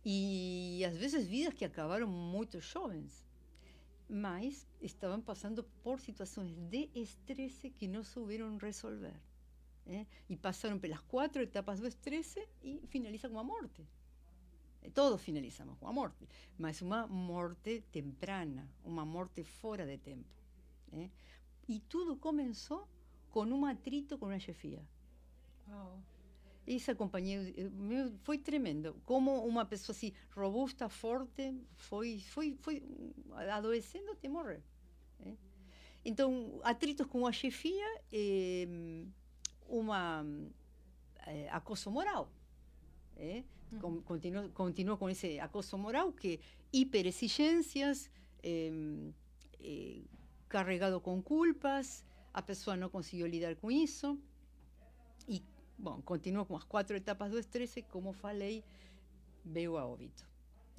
E às vezes vidas que acabaram muito jovens, mas estavam passando por situações de estresse que não souberam resolver. eh? E passaram pelas quatro etapas do estresse e finaliza com a morte. Eh, Todos finalizamos com a morte, mas uma morte temprana, uma morte fora de tempo. eh? E tudo começou com um atrito com a chefia. Uau. Essa companhia eh, foi tremendo. Como uma pessoa assim, robusta, forte, foi, foi, foi adoecendo até morrer. eh. Então, atritos com a chefia, eh, uma acoso moral. eh. Com, continua, continua com esse acoso moral que hiperexigências, carregado com culpas, a pessoa não conseguiu lidar com isso. E Bom, continua com as quatro etapas do estresse, como falei, veio a óbito.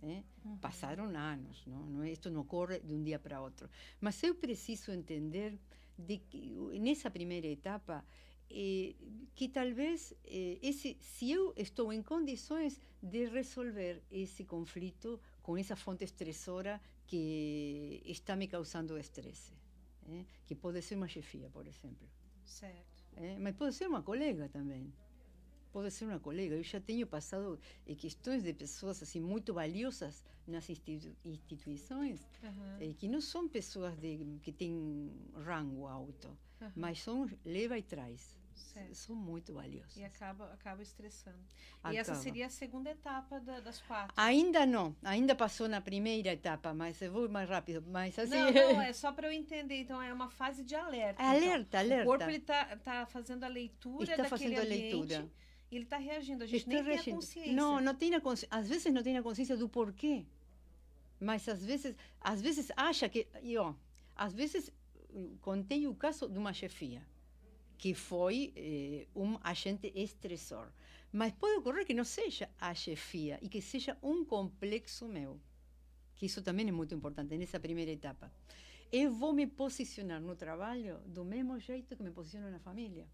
né? Passaram anos, não? Não é- isto não ocorre de um dia para outro. Mas eu preciso entender de que o- nessa primeira etapa eh, que talvez eh, esse, se eu estou em condições de resolver esse conflito com essa fonte estressora que está me causando estresse, eh, que pode ser uma chefia, por exemplo, Certo. eh, mas pode ser uma colega também. Pode ser uma colega. Eu já tenho passado questões de pessoas assim muito valiosas nas institu instituições eh, que não são pessoas de, que têm rango alto, aham, mas são leva e traz. Certo. São muito valiosas. E acaba, acaba estressando. E essa Acaba. seria a segunda etapa da- das quatro. Ainda não, ainda passou na primeira etapa, mas eu vou mais rápido. Mas assim, Não, não, [LAUGHS] é só para eu entender. Então, é uma fase de alerta. É alerta, então. alerta. O corpo ele tá, fazendo a leitura Está daquele fazendo a ambiente leitura. e ele está reagindo. A gente Está nem tem a reagindo. consciência. Não, não tem a consci... às vezes não tem a consciência do porquê. Mas às vezes, às vezes acha que, e, ó, às vezes eh, contei o caso de uma chefia que foi eh, um agente estressor. Mas pode ocorrer que não seja a chefia e que seja um complexo meu. Que isso também é muito importante nessa primeira etapa. Eu vou me posicionar no trabalho do mesmo jeito que me posiciono na família.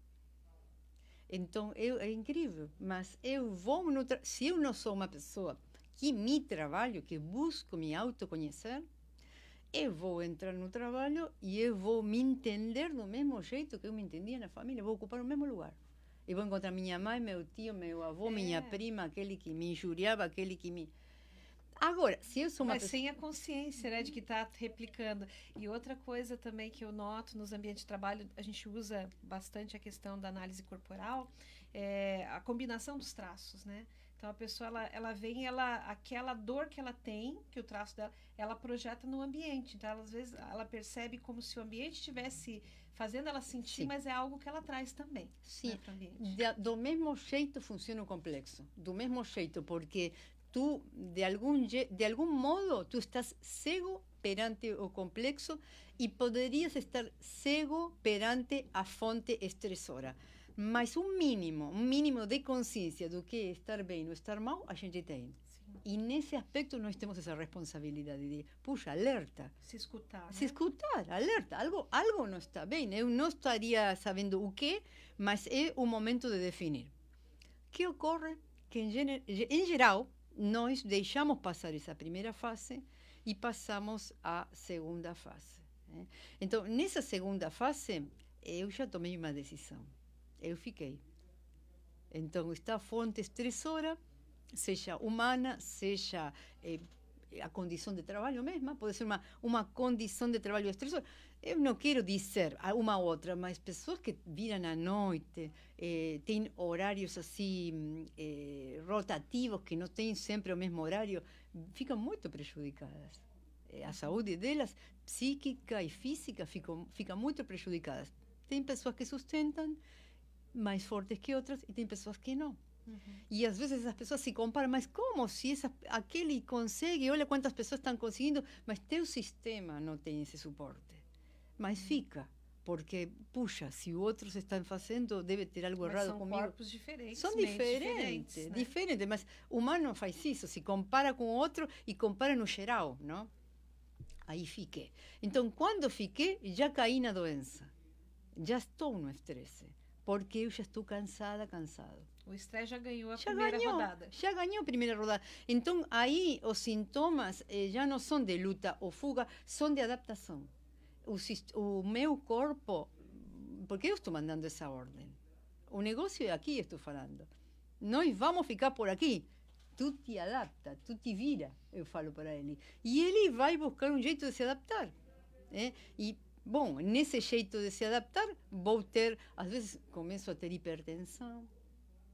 Então, eu, é incrível, mas eu vou se eu não sou uma pessoa que me trabalho, que busco me autoconhecer, eu vou entrar no trabalho e eu vou me entender do mesmo jeito que eu me entendia na família, vou ocupar o mesmo lugar. E vou encontrar minha mãe, meu tio, meu avô, minha É. prima, aquele que me injuriava, aquele que me... Agora, se eu sou uma Mas pessoa... sem a consciência, né, de que está replicando. E outra coisa também que eu noto nos ambientes de trabalho, a gente usa bastante a questão da análise corporal, é a combinação dos traços, né? Então a pessoa ela, ela vem, ela aquela dor que ela tem, que o traço dela, ela projeta no ambiente. Então ela, às vezes ela percebe como se o ambiente estivesse fazendo ela sentir, Sim. mas é algo que ela traz também, Sim, né, do mesmo jeito funciona o complexo. Do mesmo jeito, porque tu, de algum, de algum modo, tu estás cego perante o complexo e poderias estar cego perante a fonte estressora. Mas um mínimo, um mínimo de consciência do que é estar bem ou estar mal, a gente tem. Sim. E nesse aspecto nós temos essa responsabilidade de, puxa, alerta. Se escutar, Se né? escutar, alerta, algo, algo não está bem. Eu não estaria sabendo o que, mas é o momento de definir. O que ocorre? Que, em geral, nós deixamos passar essa primeira fase e passamos à segunda fase. né? Então, nessa segunda fase, eu já tomei uma decisão. Eu fiquei. Então, está a fonte estressora, seja humana, seja eh, a condição de trabalho mesma, pode ser uma, uma condição de trabalho estressora. Eu não quero dizer uma ou outra, mas pessoas que viram à noite, eh, têm horários assim eh, rotativos, que não têm sempre o mesmo horário, ficam muito prejudicadas. Eh, A saúde delas, psíquica e física, ficam, fica muito prejudicadas. Tem pessoas que sustentam mais fortes que outras e tem pessoas que não. E às vezes as pessoas se comparam, mas como se essa, aquele consegue, olha quantas pessoas estão conseguindo, mas teu sistema não tem esse suporte. Mas fica, porque, puxa, se outros estão fazendo, deve ter algo Mas errado são comigo. corpos diferentes. São mentes diferentes, né? diferentes, mas o humano faz isso, se compara com outro e compara no geral, não? Aí fiquei. Então, quando fiquei, já caí na doença. Já estou no estresse, porque eu já estou cansada, cansado. O estresse já ganhou a Já primeira ganhou, rodada. já ganhou a primeira rodada. Então, aí os sintomas eh, já não são de luta ou fuga, são de adaptação. O, o meu corpo, porque eu estou mandando essa ordem. O negócio é aqui, estou falando. Nós vamos ficar por aqui. Tu te adapta, tu te vira, eu falo para ele. E ele vai buscar um jeito de se adaptar. né? E, bom, nesse jeito de se adaptar, vou ter, às vezes, começo a ter hipertensão,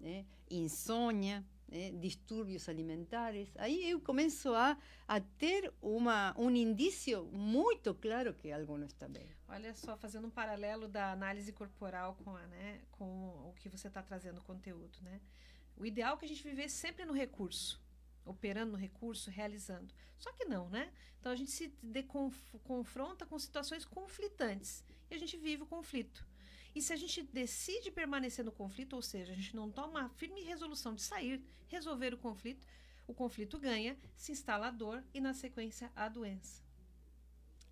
né? insônia, né? distúrbios alimentares. Aí eu começo a, a ter uma, um indício muito claro que algo não está bem. Olha só, fazendo um paralelo da análise corporal com, a, né, com o que você está trazendo conteúdo, né? O ideal é que a gente vivesse sempre no recurso, operando no recurso, realizando. Só que não, né? Então a gente se confronta com situações conflitantes e a gente vive o conflito. E se a gente decide permanecer no conflito, ou seja, a gente não toma a firme resolução de sair, resolver o conflito, o conflito ganha, se instala a dor e, na sequência, a doença.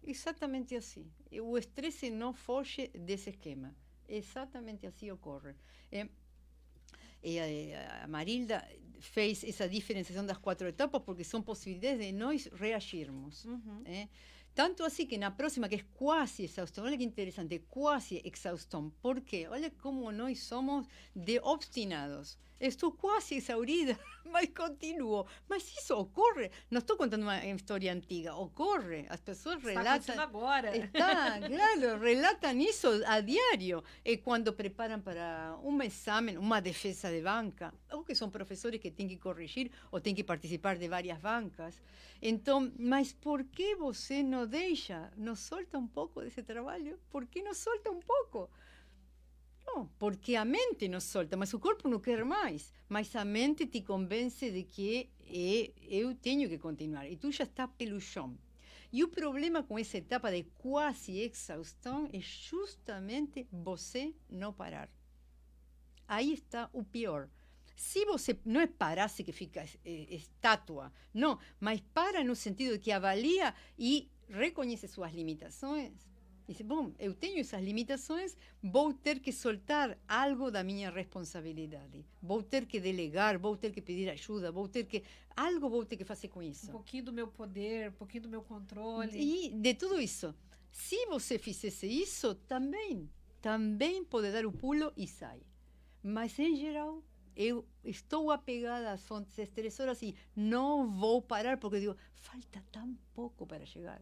Exatamente assim. O estresse não foge desse esquema. Exatamente assim ocorre. É, é, a Marilda fez essa diferenciação das quatro etapas porque são possibilidades de nós reagirmos. Uhum. é. Tanto assim que na próxima, que é quase exaustão, olha que interessante, quase exaustão. Por quê? Olha como nós somos de obstinados. Estou quase exaurida, [LAUGHS] mas continuo. Mas isso ocorre. Não estou contando uma história antiga, ocorre. As pessoas Está relatam. acontecendo agora. Está, [LAUGHS] claro, relatan isso a diário. E quando preparam para um exame, uma defesa de banca, ou que são professores que têm que corrigir ou têm que participar de várias bancas. Então, mas por que você não deixa, não solta um pouco desse trabalho? Por que não solta um pouco? Não, porque a mente não solta, mas o corpo não quer mais. Mas a mente te convence de que é, eu tenho que continuar. E tu já está pelo chão. E o problema com essa etapa de quase exaustão é justamente você não parar. Aí está o pior. Se você não é parar-se que fica eh, estátua, não, mas para no sentido de que avalia e reconhece suas limitações. Diz, bom, eu tenho essas limitações, vou ter que soltar algo da minha responsabilidade. Vou ter que delegar, vou ter que pedir ajuda, vou ter que. Algo vou ter que fazer com isso. Um pouquinho do meu poder, um pouquinho do meu controle. E de tudo isso. Se você fizesse isso, também, também pode dar o pulo e sai. Mas, em geral, eu estou apegada às fontes estressoras e não vou parar porque digo, falta tão pouco para chegar.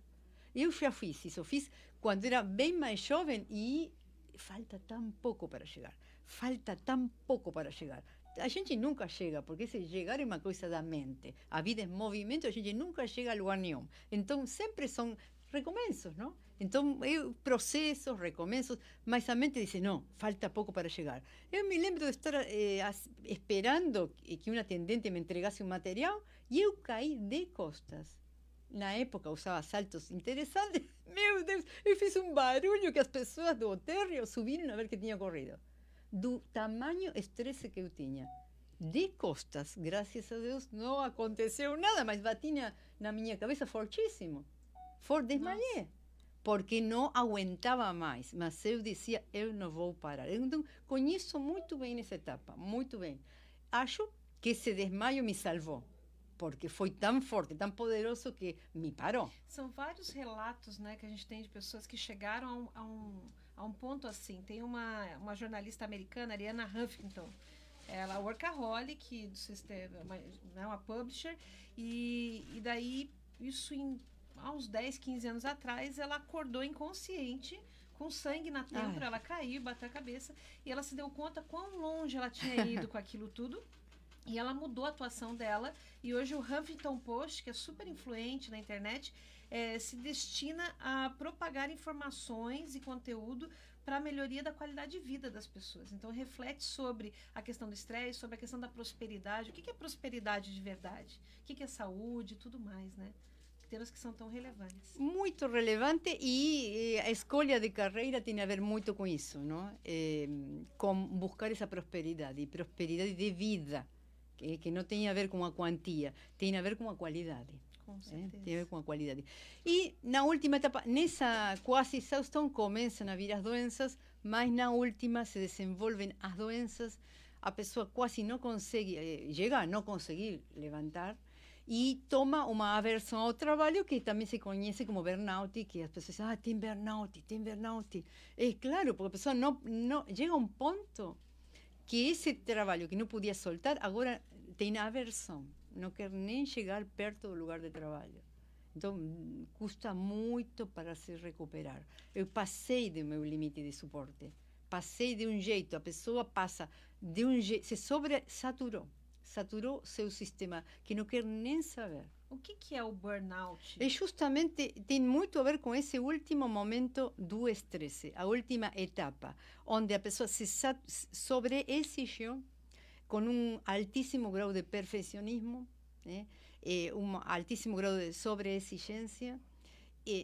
Eu já fiz isso, fiz quando era bem mais jovem e falta tão pouco para chegar. Falta tão pouco para chegar. A gente nunca chega, porque se chegar é uma coisa da mente. A vida é movimento, a gente nunca chega a lugar nenhum. Então, sempre são recomeços, não? Então, eu processos, recomeços, mas a mente diz, não, falta pouco para chegar. Eu me lembro de estar eh, esperando que um atendente me entregasse um material e eu caí de costas. Na época usava saltos interessantes. [LAUGHS] Meu Deus, eu fiz um barulho que as pessoas do térreo subiram a ver que tinha corrido. Do tamanho estresse que eu tinha. De costas, graças a Deus, não aconteceu nada, mas bati na, na minha cabeça fortíssimo. For, desmaiei. Porque não aguentava mais. Mas eu dizia, eu não vou parar. Então, conheço muito bem essa etapa, muito bem. Acho que esse desmaio me salvou. Porque foi tão forte, tão poderoso que me parou. São vários relatos né, que a gente tem de pessoas que chegaram a um, a um, a um ponto assim. Tem uma, uma jornalista americana, Ariana Huffington. Ela é workaholic do sistema, uma, né, uma publisher, e, e daí, isso em, há uns 10, 15 anos atrás, ela acordou inconsciente, com sangue na têmpora, ela caiu, bateu a cabeça, e ela se deu conta quão longe ela tinha ido com aquilo tudo. E ela mudou a atuação dela. E hoje o Huffington Post, que é super influente na internet, eh, se destina a propagar informações e conteúdo para a melhoria da qualidade de vida das pessoas. Então reflete sobre a questão do estresse, sobre a questão da prosperidade. O que que é prosperidade de verdade? O que que é saúde e tudo mais, né? Temas que são tão relevantes. Muito relevante e a escolha de carreira tem a ver muito com isso, não? Eh, com buscar essa prosperidade, prosperidade de vida, que, que não tem a ver com a quantia, tem a ver com a qualidade. Com É, certeza. tem a ver com a qualidade. E na última etapa, nessa quase exaustão, começam a vir as doenças, mas na última se desenvolvem as doenças, a pessoa quase não consegue, eh, chega a não conseguir levantar e toma uma aversão ao trabalho que também se conhece como burnout, que as pessoas dizem, ah, tem burnout, tem burnout. É claro, porque a pessoa não, não chega a um ponto que esse trabalho que não podia soltar, agora tem aversão, não quer nem chegar perto do lugar de trabalho. Então, custa muito para se recuperar. Eu passei do meu limite de suporte. Passei de um jeito, a pessoa passa de um jeito, se sobresaturou. Saturou seu sistema, que não quer nem saber. O que que é o burnout? E justamente tem muito a ver com esse último momento do estresse, a última etapa, onde a pessoa se sobreexigiu com um altíssimo grau de perfeccionismo, né? e um altíssimo grau de sobreexigência,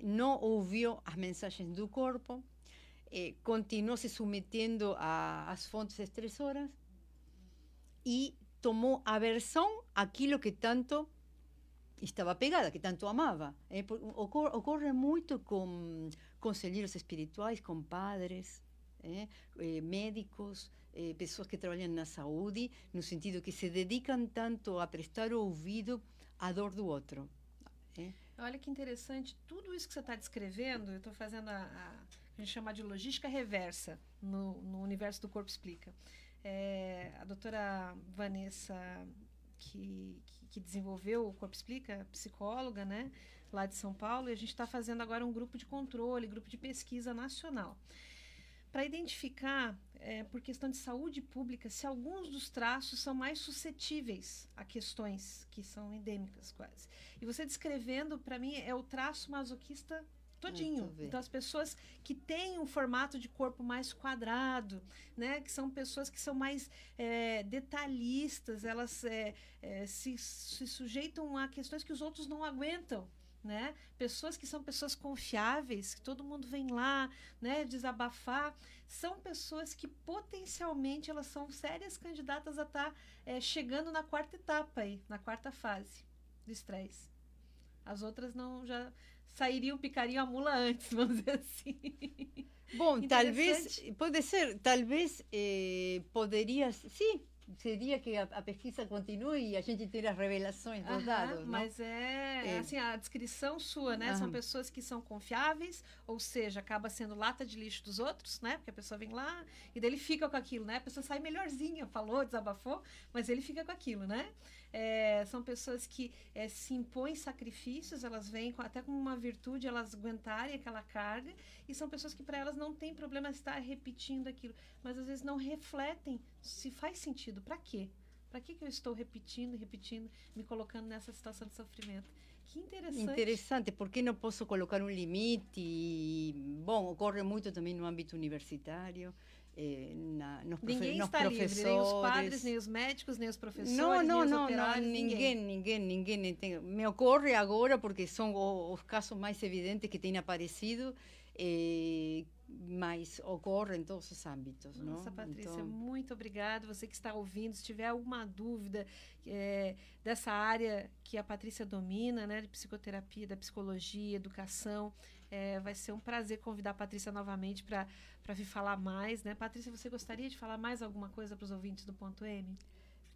não ouviu as mensagens do corpo, continuou se submetendo às fontes estressoras e tomou aversão àquilo que tanto estava pegada, que tanto amava. Eh, por- ocor- ocorre muito com conselheiros espirituais, com padres. eh, eh, médicos, pessoas que trabalham na saúde, no sentido que se dedicam tanto a prestar ouvido à dor do outro. Olha que interessante, tudo isso que você está descrevendo, eu estou fazendo a, a, a gente chama de logística reversa no, no universo do Corpo Explica. É, a doutora Vanessa, que, que, que desenvolveu o Corpo Explica, psicóloga, né, lá de São Paulo, e a gente está fazendo agora um grupo de controle, grupo de pesquisa nacional, para identificar, é, por questão de saúde pública, se alguns dos traços são mais suscetíveis a questões que são endêmicas quase. E você descrevendo, para mim, é o traço masoquista todinho. Então, as pessoas que têm um formato de corpo mais quadrado, né? Que são pessoas que são mais é, detalhistas, elas é, é, se, se sujeitam a questões que os outros não aguentam. Né? Pessoas que são pessoas confiáveis, que todo mundo vem lá, né, desabafar, são pessoas que potencialmente elas são sérias candidatas a estar chegando na quarta etapa aí, na quarta fase do estresse. As outras não já sairiam, picariam a mula antes, [LAUGHS] vamos dizer assim. Bom, talvez, pode ser, talvez eh, poderia, sim, seria que a, a pesquisa continue e a gente ter as revelações dos Aham, dados, mas é, É. assim, a descrição sua, né? São pessoas que são confiáveis, ou seja, acaba sendo lata de lixo dos outros, né? Porque a pessoa vem lá e daí ele fica com aquilo, né? A pessoa sai melhorzinha, falou, desabafou, mas ele fica com aquilo, né? É, são pessoas que é, se impõem sacrifícios, elas vêm com- até com uma virtude, elas aguentarem aquela carga, e são pessoas que para elas não tem problema estar repetindo aquilo, mas às vezes não refletem se faz sentido, para quê? Para que, que eu estou repetindo, repetindo, me colocando nessa situação de sofrimento? Que interessante. Interessante, porque não posso colocar um limite? E, bom, ocorre muito também no âmbito universitário, eh, na, nos, Ninguém nos está professores. livre, nem os padres, nem os médicos, nem os professores, Não, não, nem os não, não, operários, ninguém, ninguém, ninguém tem. Me ocorre agora porque são o- os casos mais evidentes que têm aparecido, eh, mas ocorre em todos os âmbitos, não? Nossa, Patrícia, Então, muito obrigada. Você que está ouvindo, se tiver alguma dúvida é, dessa área que a Patrícia domina, né, de psicoterapia, da psicologia, educação, é, vai ser um prazer convidar a Patrícia novamente para vir falar mais, né? Patrícia, você gostaria de falar mais alguma coisa para os ouvintes do Ponto M?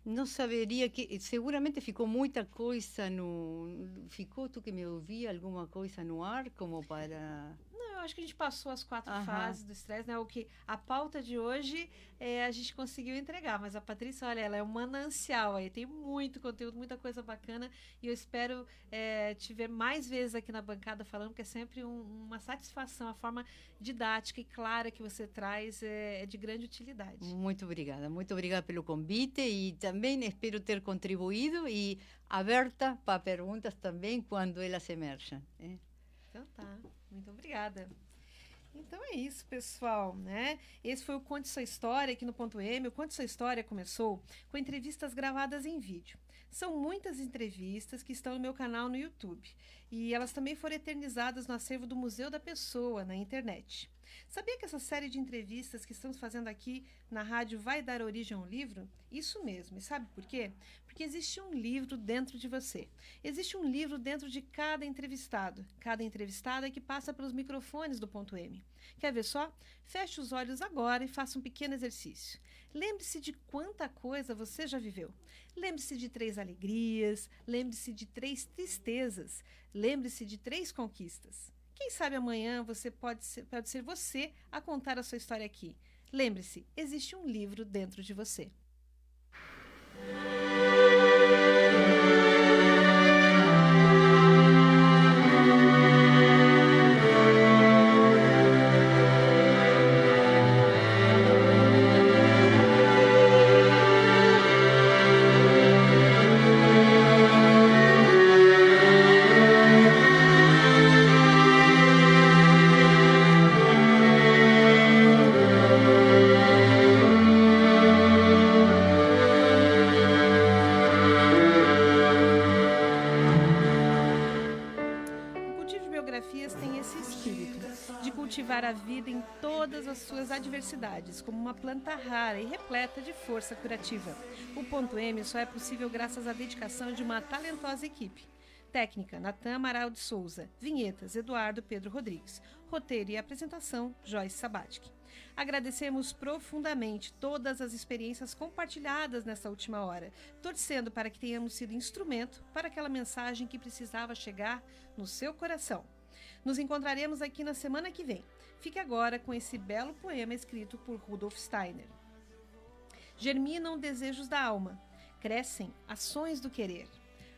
não saberia que seguramente ficou muita coisa no ficou tu que me ouvia alguma coisa no ar como para Não, eu acho que a gente passou as quatro Aham. fases do estresse, né? O que a pauta de hoje é, a gente conseguiu entregar, mas a Patrícia, olha, ela é um manancial aí, tem muito conteúdo, muita coisa bacana e eu espero é, te ver mais vezes aqui na bancada falando, porque é sempre um- uma satisfação, a forma didática e clara que você traz é, é de grande utilidade. muito obrigada muito obrigada pelo convite e também espero ter contribuído e aberta para perguntas também quando elas emerjam eh. Então tá, muito obrigada. Então é isso, pessoal, né? Esse foi o Conte Sua História aqui no Ponto M. O Conte Sua História começou com entrevistas gravadas em vídeo. São muitas entrevistas que estão no meu canal no YouTube. E elas também foram eternizadas no acervo do Museu da Pessoa, na internet. Sabia que essa série de entrevistas que estamos fazendo aqui na rádio vai dar origem a um livro? Isso mesmo. E sabe por quê? Porque existe um livro dentro de você. Existe um livro dentro de cada entrevistado. Cada entrevistado é que passa pelos microfones do ponto M. Quer ver só? Feche os olhos agora e faça um pequeno exercício. Lembre-se de quanta coisa você já viveu. Lembre-se de três alegrias, lembre-se de três tristezas, lembre-se de três conquistas. Quem sabe amanhã você pode ser, pode ser você a contar a sua história aqui. Lembre-se, existe um livro dentro de você. A vida em todas as suas adversidades, como uma planta rara e repleta de força curativa. O ponto M só é possível graças à dedicação de uma talentosa equipe. Técnica, Natan Amaral de Souza. Vinhetas, Eduardo Pedro Rodrigues. Roteiro e apresentação, Joyce Sabatic. Agradecemos profundamente todas as experiências compartilhadas nessa última hora, torcendo para que tenhamos sido instrumento para aquela mensagem que precisava chegar no seu coração. Nos encontraremos aqui na semana que vem. Fique agora com esse belo poema escrito por Rudolf Steiner. Germinam desejos da alma, crescem ações do querer,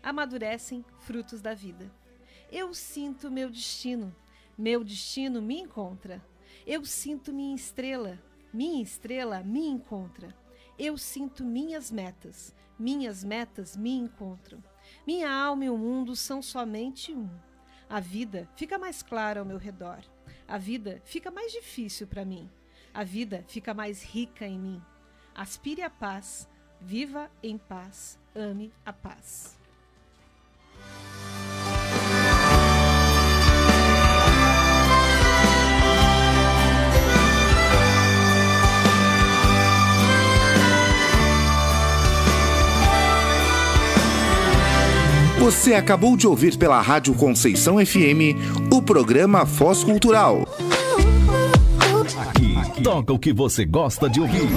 amadurecem frutos da vida. Eu sinto meu destino, meu destino me encontra. Eu sinto minha estrela, minha estrela me encontra. Eu sinto minhas metas, minhas metas me encontram. Minha alma e o mundo são somente um. A vida fica mais clara ao meu redor. A vida fica mais difícil para mim. A vida fica mais rica em mim. Aspire a paz, viva em paz, ame a paz. Você acabou de ouvir pela Rádio Conceição FM o programa Foz Cultural. Aqui toca o que você gosta de ouvir.